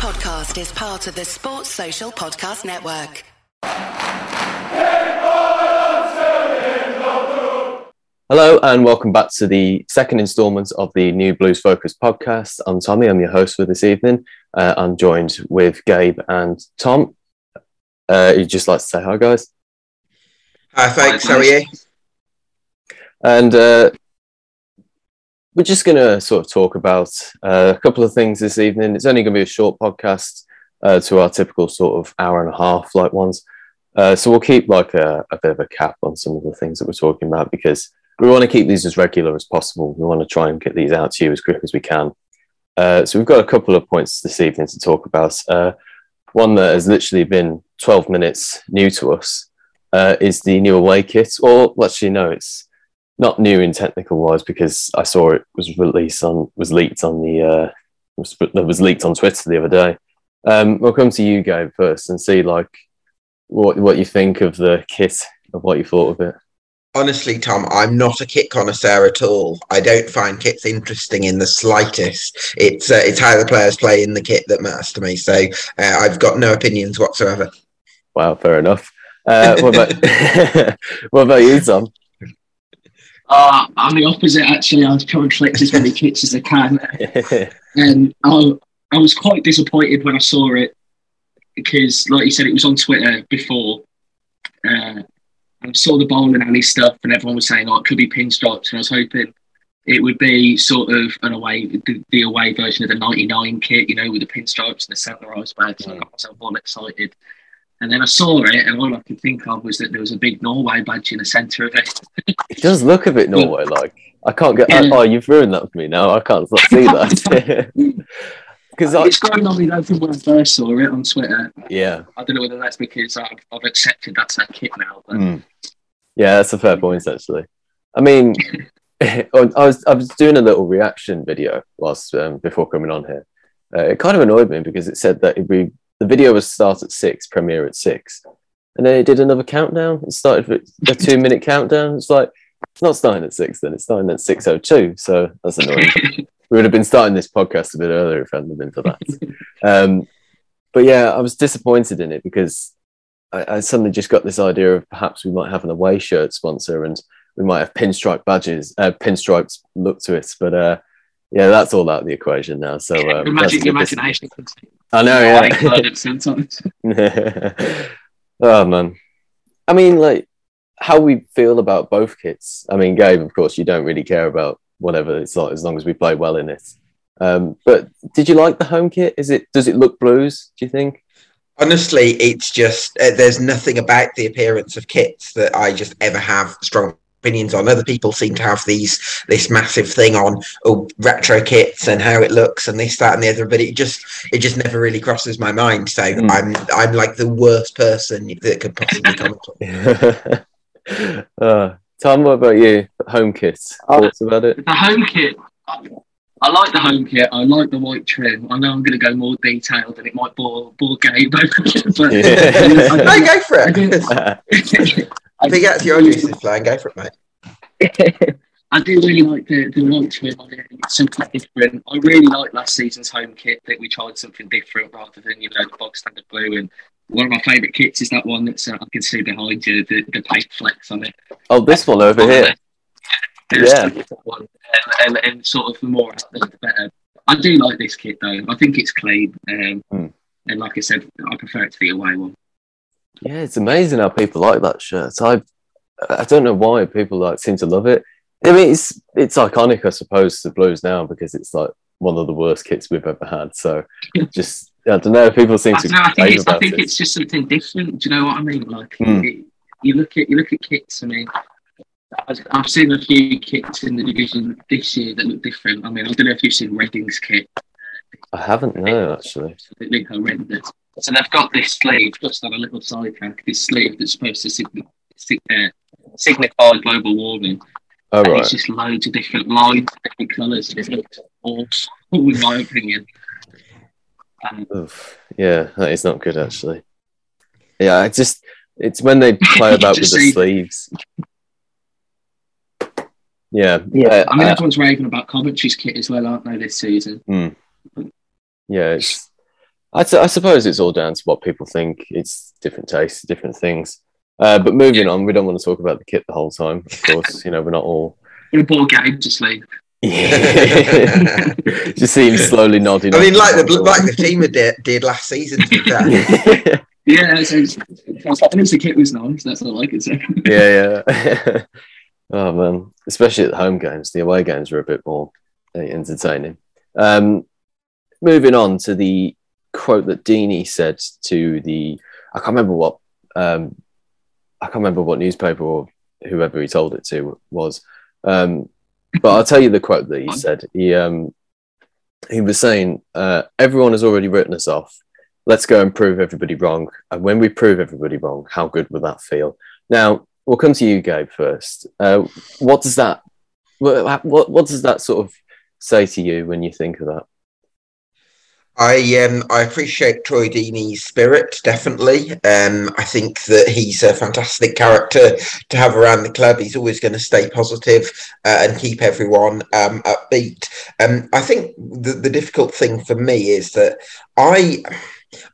podcast is part of the Sports Social Podcast Network. Hello and welcome back to the second instalment of the new Blues Focus podcast. I'm Tommy, I'm your host for this evening. Uh, I'm joined with Gabe and Tom. Uh, you'd just like to say hi, guys. Hi, thanks. How are you? And uh, we're just going to sort of talk about uh, a couple of things this evening. It's only going to be a short podcast uh, to our typical sort of hour and a half like ones. Uh, so we'll keep like a, a, bit of a cap on some of the things that we're talking about because we want to keep these as regular as possible. We want to try and get these out to you as quick as we can. Uh, so we've got a couple of points this evening to talk about. Uh, one that has literally been 12 minutes new to us uh, is the new away kit, or actually no, it's not new in technical wise because I saw it was released on was leaked on the uh, was, was leaked on Twitter the other day. Um, we'll come to you, Gabe, first and see like what what you think of the kit of what you thought of it. Honestly, Tom, I'm not a kit connoisseur at all. I don't find kits interesting in the slightest. It's uh, it's how the players play in the kit that matters to me. So uh, I've got no opinions whatsoever. Wow, fair enough. Uh, what about what about you, Tom? Uh, I'm the opposite, actually. I try and collect as many kits as I can. and I, I was quite disappointed when I saw it because, like you said, it was on Twitter before. Uh, I saw the bowling alley stuff, and everyone was saying, oh, it could be pinstripes. And I was hoping it would be sort of an away, the, the away version of the 99 kit, you know, with the pinstripes and the centre badge. So I got myself all excited. And then I saw it, and all I could think of was that there was a big Norway badge in the centre of it. it does look a bit Norway like. I can't get. Yeah. Oh, you've ruined that for me now. I can't see that. Because it's growing on me though from when I first saw it on Twitter. Yeah. I don't know whether that's because I've, I've accepted that's that kit now. But... Mm. Yeah, that's a fair point actually. I mean, I was I was doing a little reaction video whilst um, before coming on here. Uh, it kind of annoyed me because it said that we the video was start at six, premiere at six, and then it did another countdown. It started with a two minute countdown. It's like it's not starting at six, then it's starting at six oh two. So that's annoying. we would have been starting this podcast a bit earlier if I hadn't been for that. Um, but yeah, I was disappointed in it because I, I, suddenly just got this idea of perhaps we might have an away shirt sponsor and we might have pinstripe badges, uh, pinstripes look to it. But uh, yeah, that's all out of the equation now. So um, magic imagination. I know, yeah. oh man, I mean, like how we feel about both kits. I mean, Gabe, of course, you don't really care about whatever it's like as long as we play well in it. Um, but did you like the home kit? Is it does it look blues? Do you think? Honestly, it's just uh, there's nothing about the appearance of kits that I just ever have strong opinions on. Other people seem to have these this massive thing on oh, retro kits and how it looks and this, that, and the other. But it just it just never really crosses my mind. So mm. I'm I'm like the worst person that could possibly comment. uh, Tom, what about you? Home kit. Uh, Thoughts about it? The home kit. I like the home kit. I like the white trim. I know I'm going to go more detailed, and it might bore bore Gabe. but yeah. no, go for it. I think that's your juices flying. Go for it, mate. I do really like the, the launch with on it. It's something different. I really like last season's home kit that we tried something different rather than, you know, the bog standard blue. And one of my favourite kits is that one that's uh, I can see behind you, the, the paint flex on it. Oh, this one over here. Yeah. One. And, and, and, sort of the more the better. I do like this kit though. I think it's clean. Um, hmm. And like I said, I prefer it to the away one. Yeah, it's amazing how people like that shirt. I I don't know why people like seem to love it. I mean, it's it's iconic, I suppose, to Blues now because it's like one of the worst kits we've ever had. So just I don't know. People seem I to. Know, I think, it's, I think it. it's just something different. Do you know what I mean? Like mm. it, you look at you look at kits. I mean, I've seen a few kits in the division this year that look different. I mean, I don't know if you've seen Reading's kit. I haven't, no, actually. They look horrendous. So they've got this sleeve just on a little side track, this sleeve that's supposed to signify, uh, signify global warming. Oh, right. It's just loads of different lines, different colours. It looks awesome, in my opinion. Um, Oof. Yeah, that is not good, actually. Yeah, it's just, it's when they play about with the sleeves. Yeah. Yeah. I mean, uh, everyone's raving about Coventry's kit as well, aren't they, this season? Mm. Yeah, it's I, I suppose it's all down to what people think. It's different tastes, different things. Uh, but moving on, we don't want to talk about the kit the whole time. Of course, you know we're not all. In a ball game, just like. Yeah. just see him slowly nodding. I mean, like the like the team did, did last season. yeah, so at least the kit was nice. That's all I could say. yeah, yeah. oh man, especially at the home games. The away games are a bit more uh, entertaining. Um, moving on to the quote that Deeney said to the I can't remember what um, I can't remember what newspaper or whoever he told it to was. Um, but I'll tell you the quote that he said. He um, he was saying, uh, "Everyone has already written us off. Let's go and prove everybody wrong. And when we prove everybody wrong, how good will that feel?" Now we'll come to you, Gabe, first. Uh, what does that what, what what does that sort of say to you when you think of that? I um I appreciate Troy Deeney's spirit definitely. Um, I think that he's a fantastic character to have around the club. He's always going to stay positive, uh, and keep everyone um, upbeat. Um, I think the the difficult thing for me is that I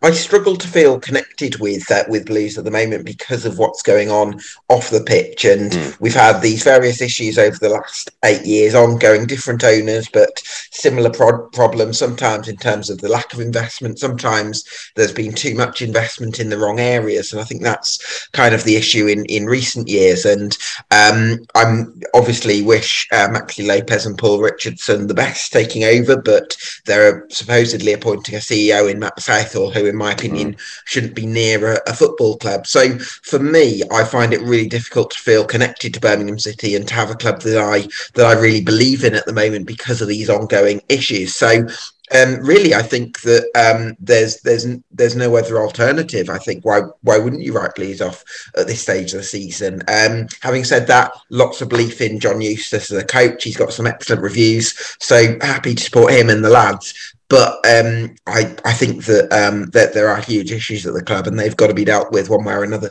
I struggle to feel connected with uh, with Blues at the moment because of what's going on off the pitch, and mm. we've had these various issues over the last eight years, ongoing, different owners, but similar pro- problems. Sometimes in terms of the lack of investment, sometimes there's been too much investment in the wrong areas, and I think that's kind of the issue in in recent years. And um, I'm obviously wish uh, Maxi Lopez and Paul Richardson the best taking over, but they're supposedly appointing a CEO in Matt Southall who, in my opinion, mm. shouldn't be near a, a, football club. So for me, I find it really difficult to feel connected to Birmingham City and to have a club that I that I really believe in at the moment because of these ongoing issues. So um, really, I think that um, there's there's there's no other alternative. I think why why wouldn't you write Blues off at this stage of the season? Um, having said that, lots of belief in John Eustace as a coach. He's got some excellent reviews, so happy to support him and the lads. But um, I I think that um, that there are huge issues at the club, and they've got to be dealt with one way or another.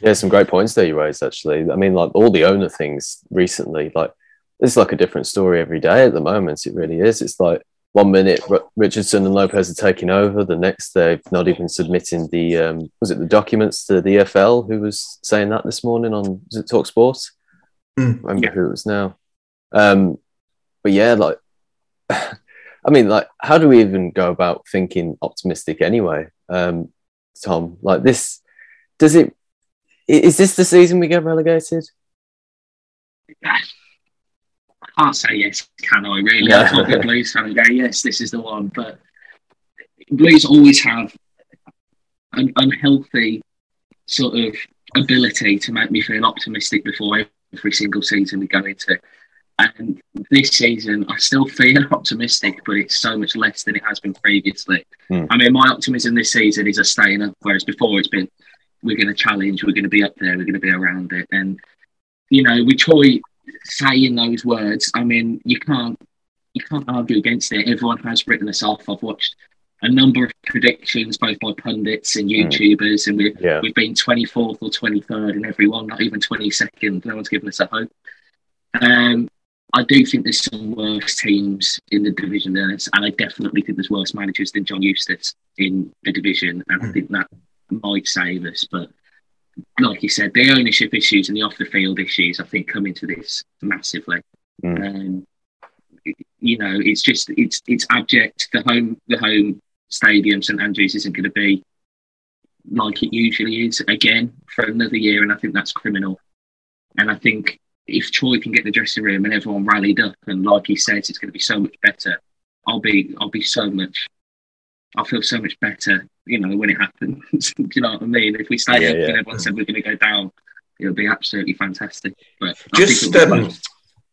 Yeah, some great points there you raised. Actually, I mean, like all the owner things recently, like it's like a different story every day at the moment. It really is. It's like one minute Richardson and Lopez are taking over, the next they're not even submitting the um, was it the documents to the EFL who was saying that this morning on was it Talk Sports? Mm, remember yeah. who it was now. Um, but yeah, like I mean, like, how do we even go about thinking optimistic anyway, um, Tom? Like this, does it? Is this the season we get relegated? I can't say yes, can I? Really, I can't be a Blues fan and go, yes, this is the one. But Blues always have an unhealthy sort of ability to make me feel optimistic before every single season we go into. And this season, I still feel optimistic, but it's so much less than it has been previously. Mm. I mean, my optimism this season is a staying up, whereas before it's been we're going to challenge, we're going to be up there, we're going to be around it. And, you know, we try saying those words. I mean, you can't you can't argue against it. Everyone has written us off. I've watched a number of predictions, both by pundits and hmm. YouTubers, and we've, yeah. we've been 24th or 23rd in every one, not even 22nd. No one's given us a hope. Um, I do think there's some worse teams in the division than us, and I definitely think there's worse managers than John Eustace in the division, and mm. I hmm. think that might save us. But like you said, the ownership issues and the off the field issues, I think, come into this massively. Mm. Um, you know, it's just it's it's abject. The home the home stadium, St Andrews, isn't going to be like it usually is again for another year, and I think that's criminal. And I think if Troy can get the dressing room and everyone rallied up and like he says it's going to be so much better, I'll be I'll be so much I'll feel so much better, you know, when it happens. Do you know what I mean? If we stay yeah, up yeah. and everyone said we're going to go down, it'll be absolutely fantastic. But just um,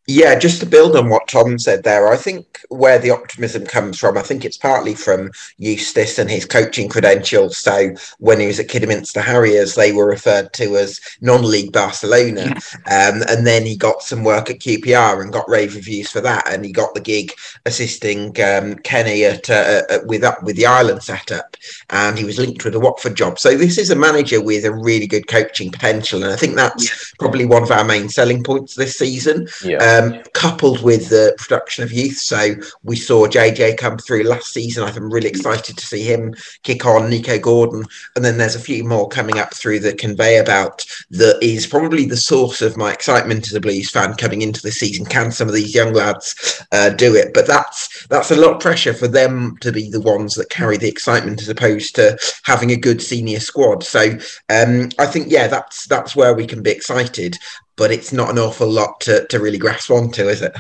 yeah, just to build on what Tom said there, I think where the optimism comes from, I think it's partly from Eustace and his coaching credentials. So when he was at Kidderminster Harriers, they were referred to as non-league Barcelona, um, and then he got some work at QPR and got rave reviews for that, and he got the gig assisting um, Kenny at, uh, at with with the Ireland setup, and he was linked with a Watford job. So this is a manager with a really good coaching potential, and I think that's yeah. probably one of our main selling points this season. Yeah um, coupled with the production of youth. So we saw JJ come through last season. I'm really excited to see him kick on, Nico Gordon. And then there's a few more coming up through the conveyor belt that is probably the source of my excitement as a Blues fan coming into the season. Can some of these young lads uh, do it? But that's that's a lot of pressure for them to be the ones that carry the excitement as opposed to having a good senior squad. So um, I think, yeah, that's that's where we can be excited but it's not an awful lot to, to really grasp onto, is it?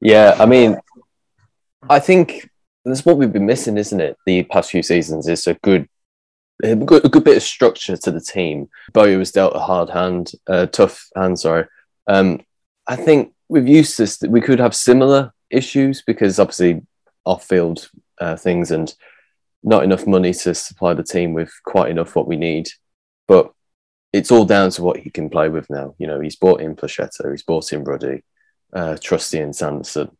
Yeah, I mean, I think that's what we've been missing, isn't it? The past few seasons is a good, a good, bit of structure to the team. Bowyer was dealt a hard hand, uh, tough hand. Sorry. Um, I think we've used this. We could have similar issues because obviously off-field uh, things and not enough money to supply the team with quite enough what we need. But it's all down to what he can play with now. You know, he's bought in Placheta, he's bought in Ruddy, uh, Trusty, and Sanderson,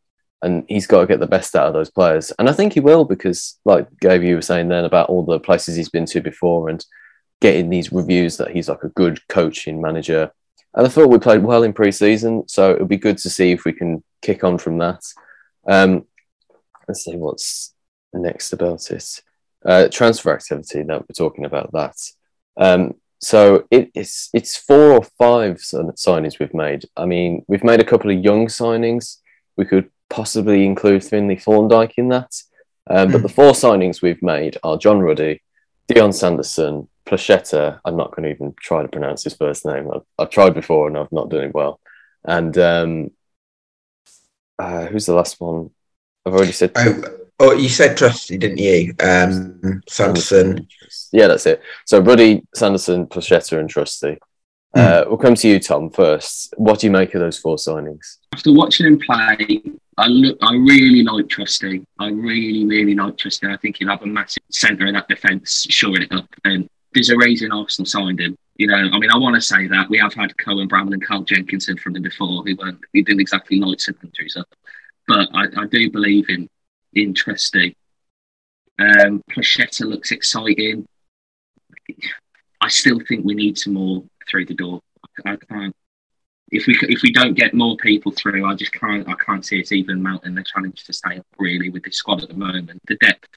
and he's got to get the best out of those players. And I think he will because, like Gabe, you were saying then about all the places he's been to before and getting these reviews that he's like a good coaching manager. And I thought we played well in pre-season, so it'll be good to see if we can kick on from that. Um, let's see what's next about it. Uh, transfer activity. That we're talking about that. Um, so it, it's it's four or five signings we've made. I mean, we've made a couple of young signings. We could possibly include Finlay Thorndyke in that. Um, but the four signings we've made are John Ruddy, Dion Sanderson, Placheta. I'm not going to even try to pronounce his first name. I've, I've tried before and I've not done it well. And um, uh, who's the last one? I've already said. Oh, oh you said Trusty, didn't you? Um, Sanderson. Yeah, that's it. So Ruddy, Sanderson, Placheta, and Trusty. Mm. Uh, we'll come to you, Tom, first. What do you make of those four signings? After watching him play, I look. I really like Trusty. I really, really like Trusty. I think he'll have a massive centre in that defence, shoring it up. And there's a reason Arsenal signed him. You know, I mean, I want to say that we have had Cohen Bramall and Carl Jenkinson from them before, who weren't, who didn't exactly light some countries up. But I, I do believe in in Trusty. Um, Placheta looks exciting. I still think we need some more through the door. I can't. If we if we don't get more people through, I just can't. I can't see us even mounting the challenge to stay up really with this squad at the moment. The depth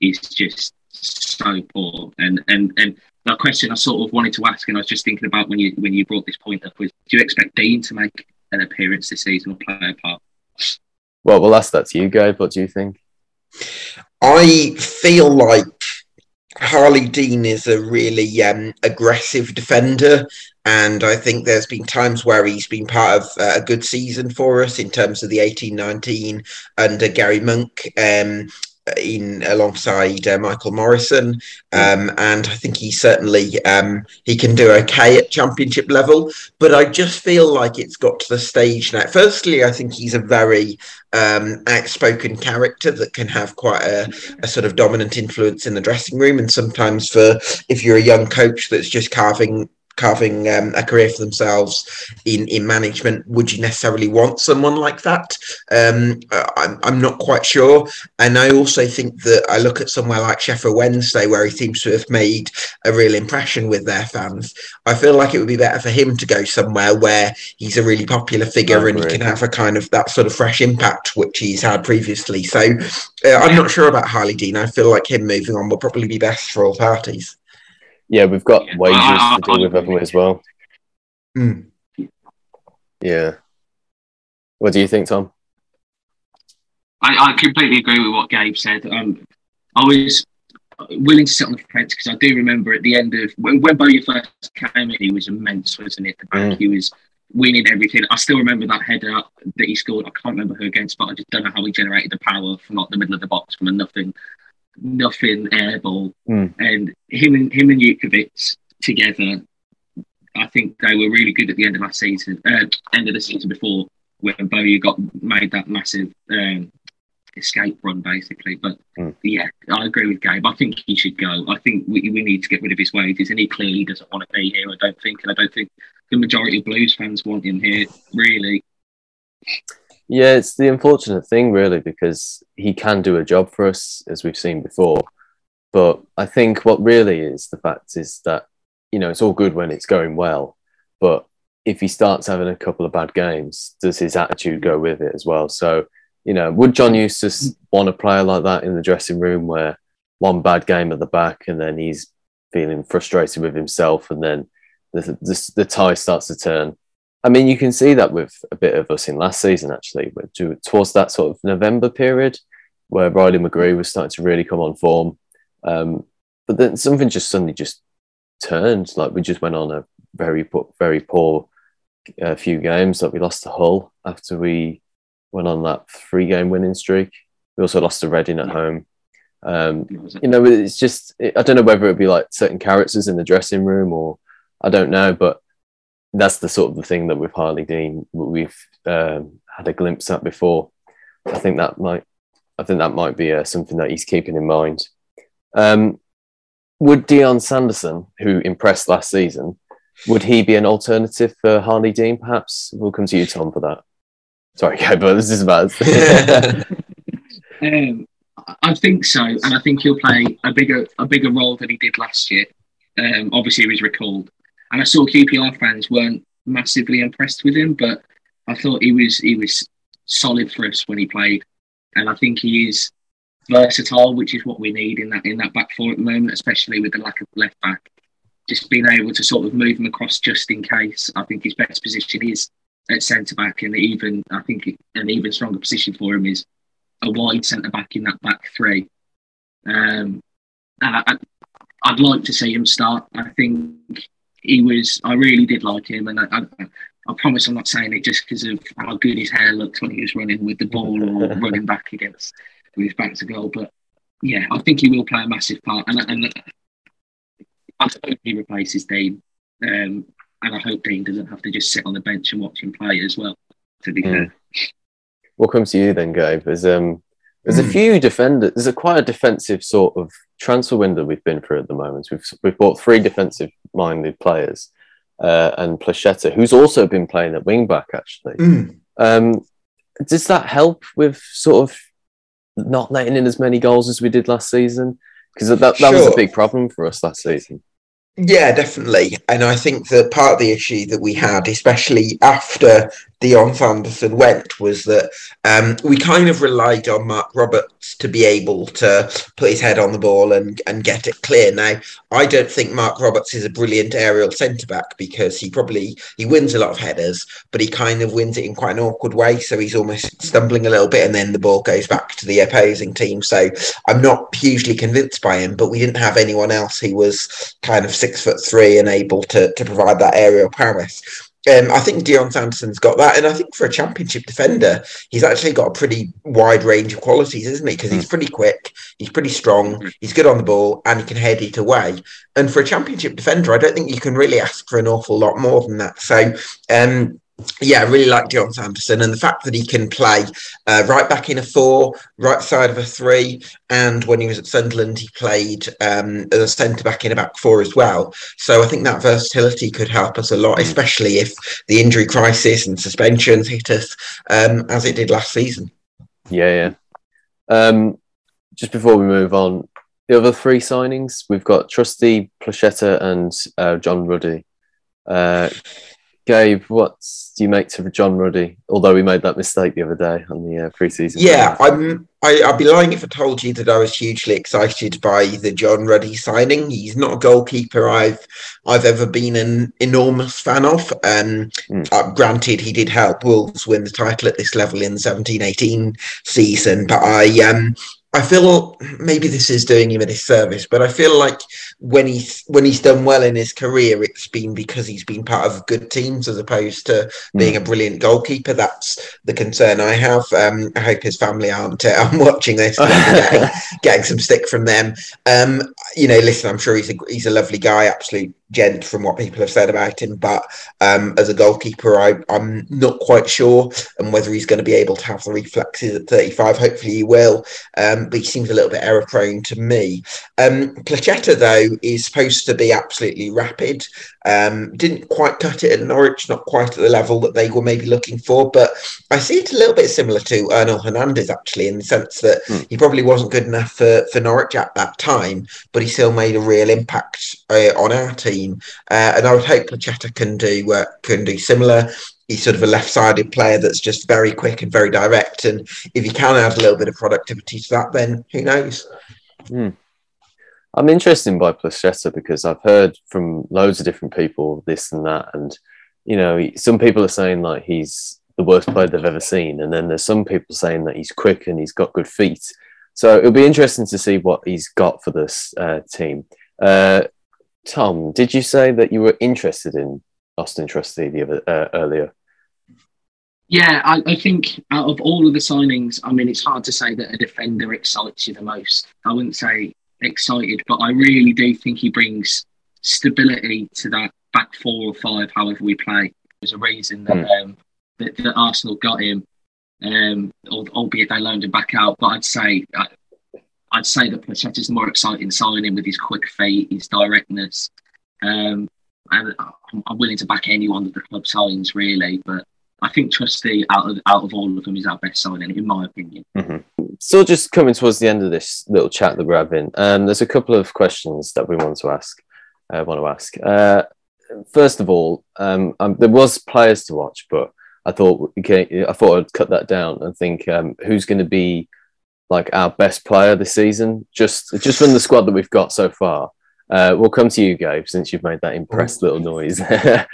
is just so poor. And and and the question I sort of wanted to ask, and I was just thinking about when you when you brought this point up was, do you expect Dean to make an appearance this season or play a part? Well, we'll ask that to you, Gabe. What do you think? I feel like Harlee Dean is a really um, aggressive defender, and I think there's been times where he's been part of uh, a good season for us in terms of the 18-19 under Gary Monk. Um, in alongside uh, Michael Morrison, um, and I think he certainly um, he can do okay at championship level. But I just feel like it's got to the stage now. Firstly, I think he's a very um, outspoken character that can have quite a, a, sort of dominant influence in the dressing room, and sometimes for if you're a young coach that's just carving carving um, a career for themselves in in management would you necessarily want someone like that? Um, I'm, I'm not quite sure. And i also think that i look at somewhere like sheffield wednesday where he seems to have made a real impression with their fans. I feel like it would be better for him to go somewhere where he's a really popular figure and he can have a kind of that sort of fresh impact which he's had previously. So uh, i'm not sure about Harlee dean. I feel like him moving on will probably be best for all parties yeah, we've got yeah. wages I, I, to deal with everyone as well. Mm. Yeah. What do you think, Tom? I, I completely agree with what Gabe said. Um, I was willing to sit on the fence because I do remember at the end of when, when Bowyer first came in, he was immense, wasn't it? The back, mm. he was winning everything. I still remember that header that he scored. I can't remember who against, but I just don't know how he generated the power from like the middle of the box from a nothing nothing airball. Mm. And him and him and Jutkiewicz together, I think they were really good at the end of last season, uh, end of the season before when Bowyer got made that massive um, escape run, basically. But mm. yeah, I agree with Gabe. I think he should go. I think we, we need to get rid of his wages, and he clearly doesn't want to be here. I don't think, and I don't think the majority of Blues fans want him here, really. Yeah, it's the unfortunate thing, really, because he can do a job for us, as we've seen before. But I think what really is the fact is that, you know, it's all good when it's going well, but if he starts having a couple of bad games, does his attitude go with it as well? So, you know, would John Eustace want a player like that in the dressing room where one bad game at the back and then he's feeling frustrated with himself and then the, the, the tie starts to turn? I mean, you can see that with a bit of us in last season, actually, towards that sort of November period where Riley McGree was starting to really come on form. Um, but then something just suddenly just turned. Like we just went on a very, very poor uh, few games. Like we lost to Hull after we went on that three game winning streak. We also lost to Reading at home. Um, you know, it's just, I don't know whether it'd be like certain characters in the dressing room or I don't know, but that's the sort of the thing that with Harlee Dean we've um, had a glimpse at before. I think that might, I think that might be uh, something that he's keeping in mind. Um, would Dion Sanderson, who impressed last season, would he be an alternative for Harlee Dean? Perhaps we'll come to you, Tom, for that. Sorry, yeah, but this is bad. um, I think so, and I think he'll play a bigger a bigger role than he did last year. Um, obviously, he was recalled, and I saw QPR fans weren't massively impressed with him, but I thought he was he was solid for us when he played, and I think he is versatile, which is what we need in that in that back four at the moment, especially with the lack of left back. Just being able to sort of move him across just in case. I think his best position is at centre back, and even I think an even stronger position for him is a wide centre back in that back three. Um, I, would like to see him start. I think he was. I really did like him, and I, I, I promise I'm not saying it just because of how good his hair looked when he was running with the ball or running back against with his back to goal. But yeah, I think he will play a massive part, and, and I hope he replaces Dean, um, and I hope Dean doesn't have to just sit on the bench and watch him play as well. To be mm. fair. What comes to you then, Gabe? There's um, there's a hmm. few defenders. There's a quite a defensive sort of transfer window we've been through at the moment. We've we've bought three defensive minded players, uh, and Placheta, who's also been playing at wing back actually. Mm. Um, does that help with sort of not letting in as many goals as we did last season? Because that, that sure. was a big problem for us last season. Yeah, definitely. And I think that part of the issue that we had, especially after Dion Sanderson went was that um, we kind of relied on Marc Roberts to be able to put his head on the ball and, and get it clear. Now, I don't think Marc Roberts is a brilliant aerial centre back because he probably he wins a lot of headers, but he kind of wins it in quite an awkward way. So he's almost stumbling a little bit, and then the ball goes back to the opposing team. So I'm not hugely convinced by him, but we didn't have anyone else who was kind of six foot three and able to to provide that aerial prowess. Um, I think Dion Sanderson's got that, and I think for a championship defender, he's actually got a pretty wide range of qualities, isn't he? Because he's hmm. pretty quick, he's pretty strong, hmm. he's good on the ball, and he can head it away. And for a championship defender, I don't think you can really ask for an awful lot more than that. So, um, yeah, I really like Dion Sanderson and the fact that he can play uh, right back in a four, right side of a three, and when he was at Sunderland, he played um, as a centre back in a back four as well. So I think that versatility could help us a lot, hmm. especially if the injury crisis and suspensions hit us um, as it did last season. Yeah, yeah. Um, just before we move on, the other three signings we've got Trusty, Placheta, and uh, John Ruddy. Uh, Gabe, what do you make to John Ruddy? Although we made that mistake the other day on the uh, preseason. Yeah, I'm. I, I'd be lying if I told you that I was hugely excited by the John Ruddy signing. He's not a goalkeeper I've I've ever been an enormous fan of. Um, mm. uh, granted, he did help Wolves win the title at this level in the 17-18 season, but I um I feel maybe this is doing him a disservice, but I feel like when he's when he's done well in his career, it's been because he's been part of good teams as opposed to being mm. a brilliant goalkeeper. That's the concern I have. Um, I hope his family aren't. Uh, I'm watching this, getting, getting, some stick from them. Um, you know, listen, I'm sure he's a he's a lovely guy, absolute gent from what people have said about him. But um, as a goalkeeper, I, am not quite sure and whether he's going to be able to have the reflexes at 35. Hopefully, he will. Um, but he seems a little bit error prone to me. Um, Placheta, though, is supposed to be absolutely rapid. Um, didn't quite cut it at Norwich, not quite at the level that they were maybe looking for. But I see it a little bit similar to Onel Hernandez, actually, in the sense that mm. he probably wasn't good enough for, for Norwich at that time, but he still made a real impact uh, on our team team, uh, and I would hope Placheta can do work, can do similar. He's sort of a left-sided player that's just very quick and very direct, and if he can add a little bit of productivity to that, then who knows? Hmm. I'm interested by Placheta because I've heard from loads of different people this and that, and you know, some people are saying like he's the worst player they've ever seen, and then there's some people saying that he's quick and he's got good feet. So it'll be interesting to see what he's got for this uh, team. Uh, Tom, did you say that you were interested in Austin Trusty the other, uh, earlier? Yeah, I, I, think out of all of the signings, I mean, it's hard to say that a defender excites you the most. I wouldn't say excited, but I really do think he brings stability to that back four or five, however we play. There's a reason that, mm. um, that, that, Arsenal got him, um, albeit they loaned him back out. But I'd say I, I'd say that Placheta is the more exciting signing with his quick feet, his directness. Um, and I'm willing to back anyone that the club signs, really. But I think Trusty, out of out of all of them, is our best signing, in my opinion. Mm-hmm. So, just coming towards the end of this little chat that we're having, um, there's a couple of questions that we want to ask. I uh, want to ask. Uh, first of all, um, um, there was players to watch, but I thought okay, I thought I'd cut that down and think um, who's going to be like our best player this season, just just from the squad that we've got so far. Uh, we'll come to you, Gabe, since you've made that impressed little noise.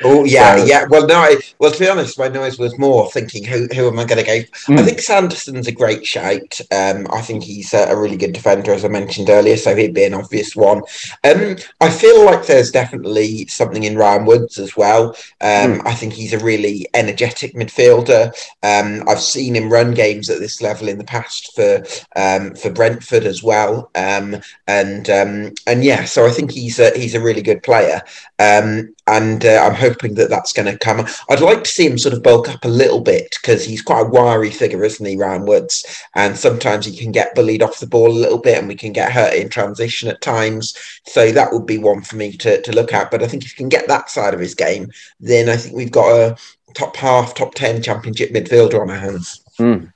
oh yeah, so, yeah. Well, no, I, well to be honest, my noise was more thinking who who am I going to go? Mm. I hmm. think Sanderson's a great shout. Um, I think he's a, a, really good defender, as I mentioned earlier, so he'd be an obvious one. Um, I feel like there's definitely something in Ryan Woods as well. Um, mm. I think he's a really energetic midfielder. Um, I've seen him run games at this level in the past for um, for Brentford as well, um, and and yeah, so I think think he's a, he's a really good player, um, and uh, I'm hoping that that's going to come. I'd like to see him sort of bulk up a little bit because he's quite a wiry figure, isn't he, Ryan Woods? And sometimes he can get bullied off the ball a little bit, and we can get hurt in transition at times. So that would be one for me to to look at. But I think if he can get that side of his game, then I think we've got a top half, top ten championship midfielder on our hands. Mm.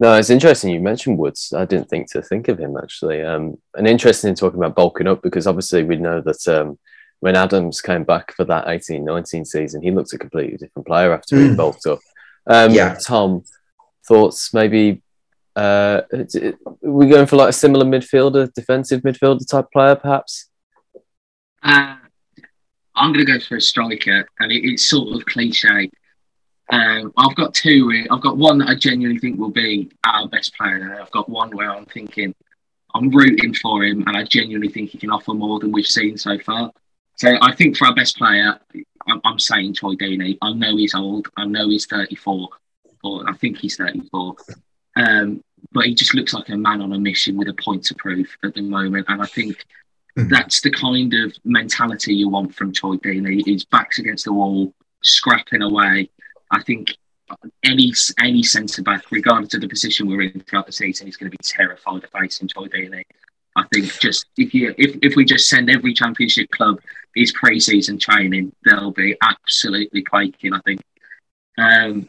No, it's interesting you mentioned Woods. I didn't think to think of him actually. Um, and interesting in talking about bulking up because obviously we know that um, when Adams came back for that 18-19 season, he looked a completely different player after mm. he bulked up. Um, yeah. Tom, thoughts maybe uh, we're going for like a similar midfielder, defensive midfielder type player, perhaps? Uh, I'm going to go for a striker, and it, it's sort of cliche. Um, I've got two. I've got one that I genuinely think will be our best player, and I've got one where I'm thinking I'm rooting for him, and I genuinely think he can offer more than we've seen so far. So I think for our best player, I'm, I'm saying Troy Deeney. I know he's old. I know he's 34, or I think he's 34. Um, but he just looks like a man on a mission with a point to prove at the moment, and I think mm-hmm. that's the kind of mentality you want from Troy Deeney. He's back's against the wall, scrapping away I think any any centre back, regardless of the position we're in throughout the season, is going to be terrified of facing Troy Deeney. I think just if you if, if we just send every championship club his pre-season training, they'll be absolutely quaking. I think. Um,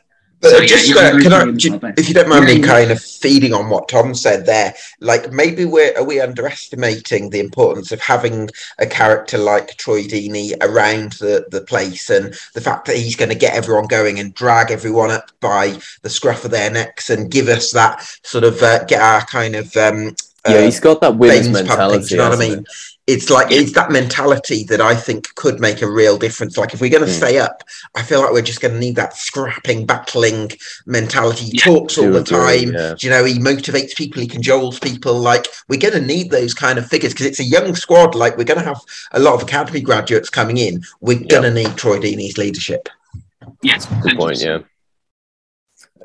so, just yeah, uh, can I, if you don't mind me, kind of feeding on what Tom said there, like maybe we're are we underestimating the importance of having a character like Troy Deeney around the the place, and the fact that he's going to get everyone going and drag everyone up by the scruff of their necks and give us that sort of uh, get our kind of um, yeah, he's got that winner's mentality. Pumping, you know what I mean? It? it's like it's that mentality that I think could make a real difference. Like if we're going to mm. stay up, I feel like we're just going to need that scrapping, battling mentality. He yeah, talks all the time. Yeah. You know, he motivates people, he cajoles people. Like we're going to need those kind of figures because it's a young squad. Like we're going to have a lot of academy graduates coming in. We're going to need Troy Deeney's leadership. Yes, good point. Yeah.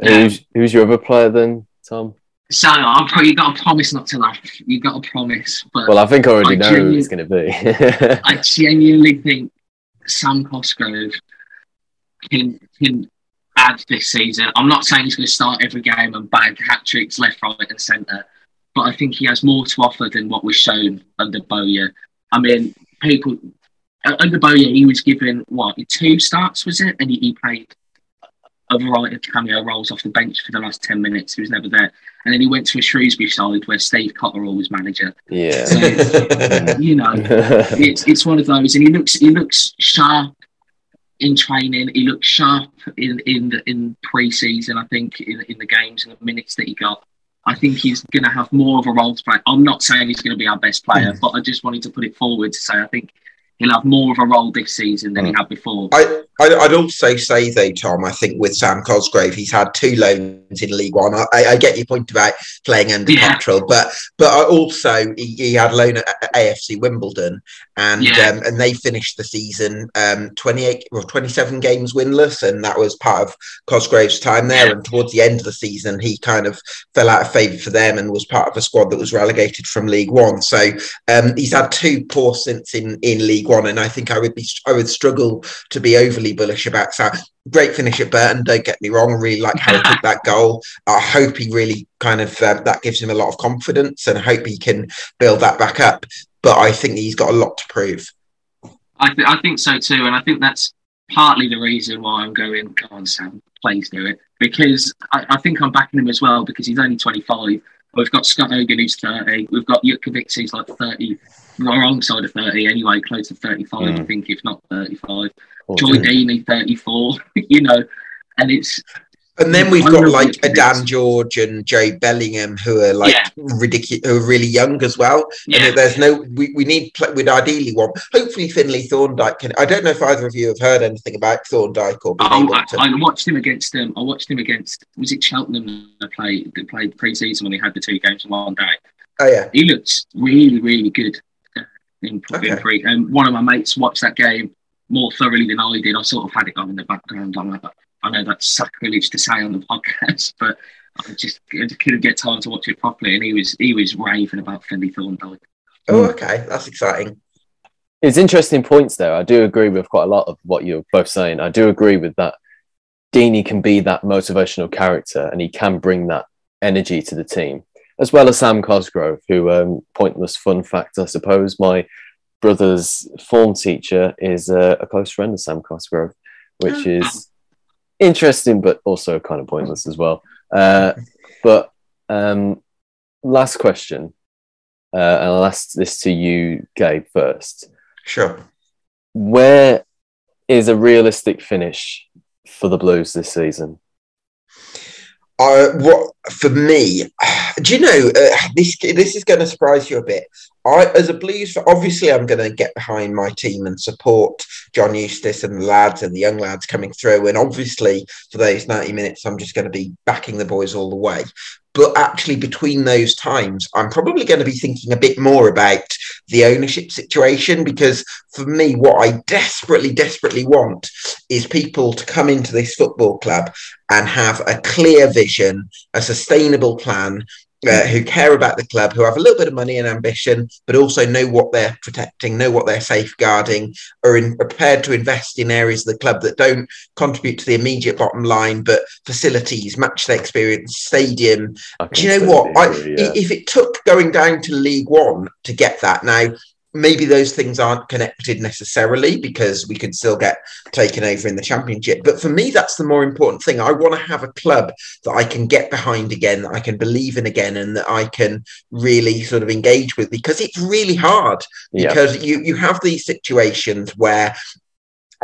Who's who's your other player then, Tom? So I'm probably you got to promise not to laugh. You got to promise. But well, I think I already I know who it's going to be. I genuinely think Sam Cosgrove can can add this season. I'm not saying he's going to start every game and bag hat tricks left, right, and centre, but I think he has more to offer than what was shown under Bowyer. I mean, people under Bowyer, he was given what two starts was it, and he, he played a variety of cameo roles off the bench for the last 10 minutes. He was never there. And then he went to a Shrewsbury side where Steve Cotterill was manager. Yeah. So, you know, it's, it's one of those. And he looks he looks sharp in training. He looks sharp in in the, in pre-season, I think, in, in the games and the minutes that he got. I think he's going to have more of a role to play. I'm not saying he's going to be our best player, Mm. but I just wanted to put it forward to say I think he'll have more of a role this season than he Mm. had before. I, I, I'd also say though, Tom. I think with Sam Cosgrove, he's had two loans in League One. I, I get your point about playing under Yeah. Cotterill, but but I also he, he had loan at AFC Wimbledon, and Yeah. um, and they finished the season um, twenty eight or twenty seven games winless, and that was part of Cosgrove's time there. Yeah. And towards the end of the season, he kind of fell out of favour for them and was part of a squad that was relegated from League One. So um, he's had two poor stints in in League One, and I think I would be I would struggle to be overly bullish about Sam. Great finish at Burton, don't get me wrong. I really like how he took that goal. I hope he really kind of um, that gives him a lot of confidence, and I hope he can build that back up. But I think he's got a lot to prove. I, th- I think so too, and I think that's partly the reason why I'm going. Go on, Sam, please do it because I, I think I'm backing him as well because he's only 25. We've got Scott Hogan who's 30. We've got Jutkiewicz who's like 30, wrong side of 30 anyway, close to 35, I Mm. think, if not 35. Oh, Joy. Deeney 34, you know, and it's And then we've got like it. a Dan George and Jay Bellingham who are like Yeah. ridiculous, who are really young as well. yeah. And there's no, we, we need, pl- we'd ideally want, hopefully Finley Thorndyke can. I don't know if either of you have heard anything about Thorndyke or Billy Oh, I, Walton. I watched him against um, I watched him against was it Cheltenham that played that played pre-season when they had the two games in one day. oh yeah, he looked really, really good in, Okay. in pre. And one of my mates watched that game more thoroughly than I did. I sort of had it on in the background. I'm like, I know that's sacrilege to say on the podcast, but I just, I just couldn't get time to watch it properly. And he was he was raving about Finley Thorndike. oh okay, that's exciting. It's interesting points there. I do agree with quite a lot of what you're both saying. I do agree with that. Deeney can be that motivational character and he can bring that energy to the team, as well as Sam Cosgrove, who, um, pointless fun fact, I suppose, my brother's form teacher is uh, a close friend of Sam Cosgrove, which is interesting, but also kind of pointless as well. Uh, but um, last question, uh, and I'll ask this to you, Gabe, first Sure. where is a realistic finish for the Blues this season? Uh, what for me? Do you know uh, this? This is going to surprise you a bit. I, as a Blues, obviously, I'm going to get behind my team and support John Eustace and the lads and the young lads coming through. And obviously, for those 90 minutes, I'm just going to be backing the boys all the way. But actually, between those times, I'm probably going to be thinking a bit more about the ownership situation because for me, what I desperately, desperately want is people to come into this football club and have a clear vision, a sustainable plan, uh, who care about the club, who have a little bit of money and ambition, but also know what they're protecting, know what they're safeguarding, are in, prepared to invest in areas of the club that don't contribute to the immediate bottom line, but facilities, match their experience, stadium. Do you know what? I, yeah. i- If it took going down to League One to get that, now maybe those things aren't connected necessarily because we could still get taken over in the championship. But for me, that's the more important thing. I want to have a club that I can get behind again, that I can believe in again, and that I can really sort of engage with because it's really hard yeah. because you you have these situations where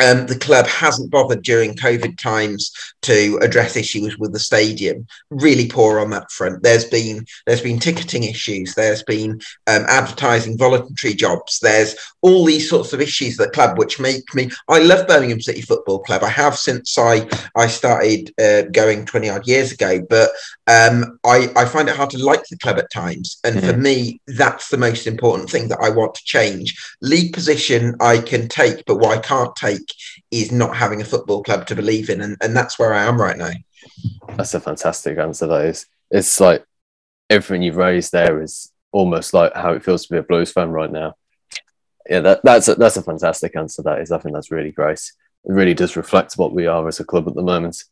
um, the club hasn't bothered during COVID times to address issues with the stadium. Really poor on that front. There's been there's been ticketing issues. There's been um, advertising voluntary jobs. There's all these sorts of issues the club, which make me. I love Birmingham City Football Club. I have since I I started uh, going twenty odd years ago, but um, I I find it hard to like the club at times. And for me, that's the most important thing that I want to change. League position I can take, but what I can't take is not having a football club to believe in, and, and that's where I am right now. That's a fantastic answer. That is. It's like everything you've raised there is almost like how it feels to be a Blues fan right now. Yeah, that, that's a, that's a fantastic answer. That is. I think that's really great. It really does reflect what we are as a club at the moment.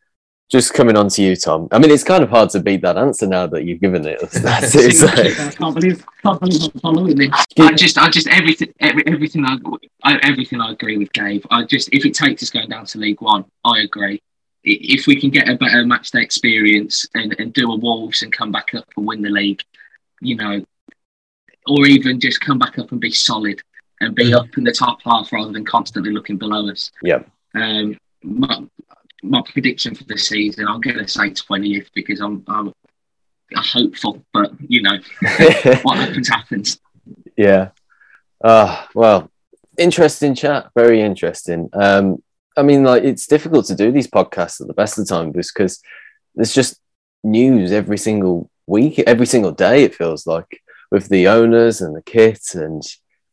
Just coming on to you, Tom. I mean, it's kind of hard to beat that answer now that you've given it. That's it. I can't believe, can't believe I'm following this. I just, I just everything, every, everything I, I, everything I agree with Gabe. I just, if it takes us going down to League One, I agree. if we can get a better match day experience and, and do a Wolves and come back up and win the league, you know, or even just come back up and be solid and be mm. up in the top half rather than constantly looking below us. Yeah. Um, my, my prediction for the season, I'm going to say 20th because I'm, I'm hopeful, but you know, what happens happens. Yeah. Uh, well, interesting chat. Very interesting. Um, I mean, like it's difficult to do these podcasts at the best of the time because there's just news every single week, every single day. It feels like with the owners and the kit and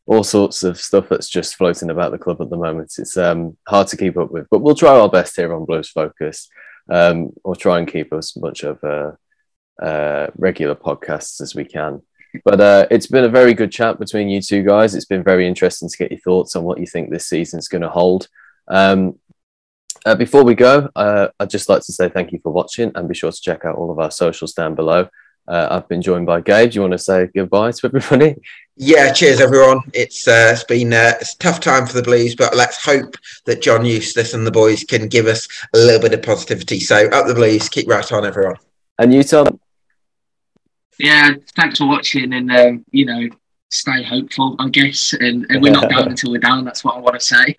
all sorts of stuff that's just floating about the club at the moment. It's um, hard to keep up with, but we'll try our best here on Blues Focus. Um, we'll try and keep as much of a, uh, regular podcasts as we can. But uh, it's been a very good chat between you two guys. It's been very interesting to get your thoughts on what you think this season's going to hold. Um, uh, before we go, uh, I'd just like to say thank you for watching and be sure to check out all of our socials down below. Uh, I've been joined by Gabe. Do you want to say goodbye to everybody? Yeah, cheers everyone. It's uh, it's been uh, it's a tough time for the Blues, but let's hope that John Eustace and the boys can give us a little bit of positivity. So up the Blues, keep right on, everyone. And you, Tom. Yeah, thanks for watching, and um, you know, stay hopeful, I guess. And, and we're not down until we're down. That's what I want to say.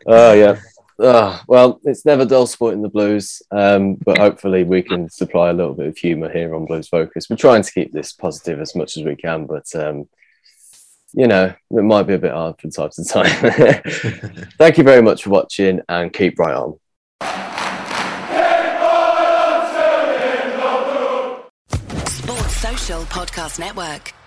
oh yeah. Oh, well, it's never dull sporting the blues, um, but hopefully we can supply a little bit of humour here on Blues Focus. We're trying to keep this positive as much as we can, but um, you know it might be a bit hard from time to time. Thank you very much for watching, and keep right on. Sports Social Podcast Network.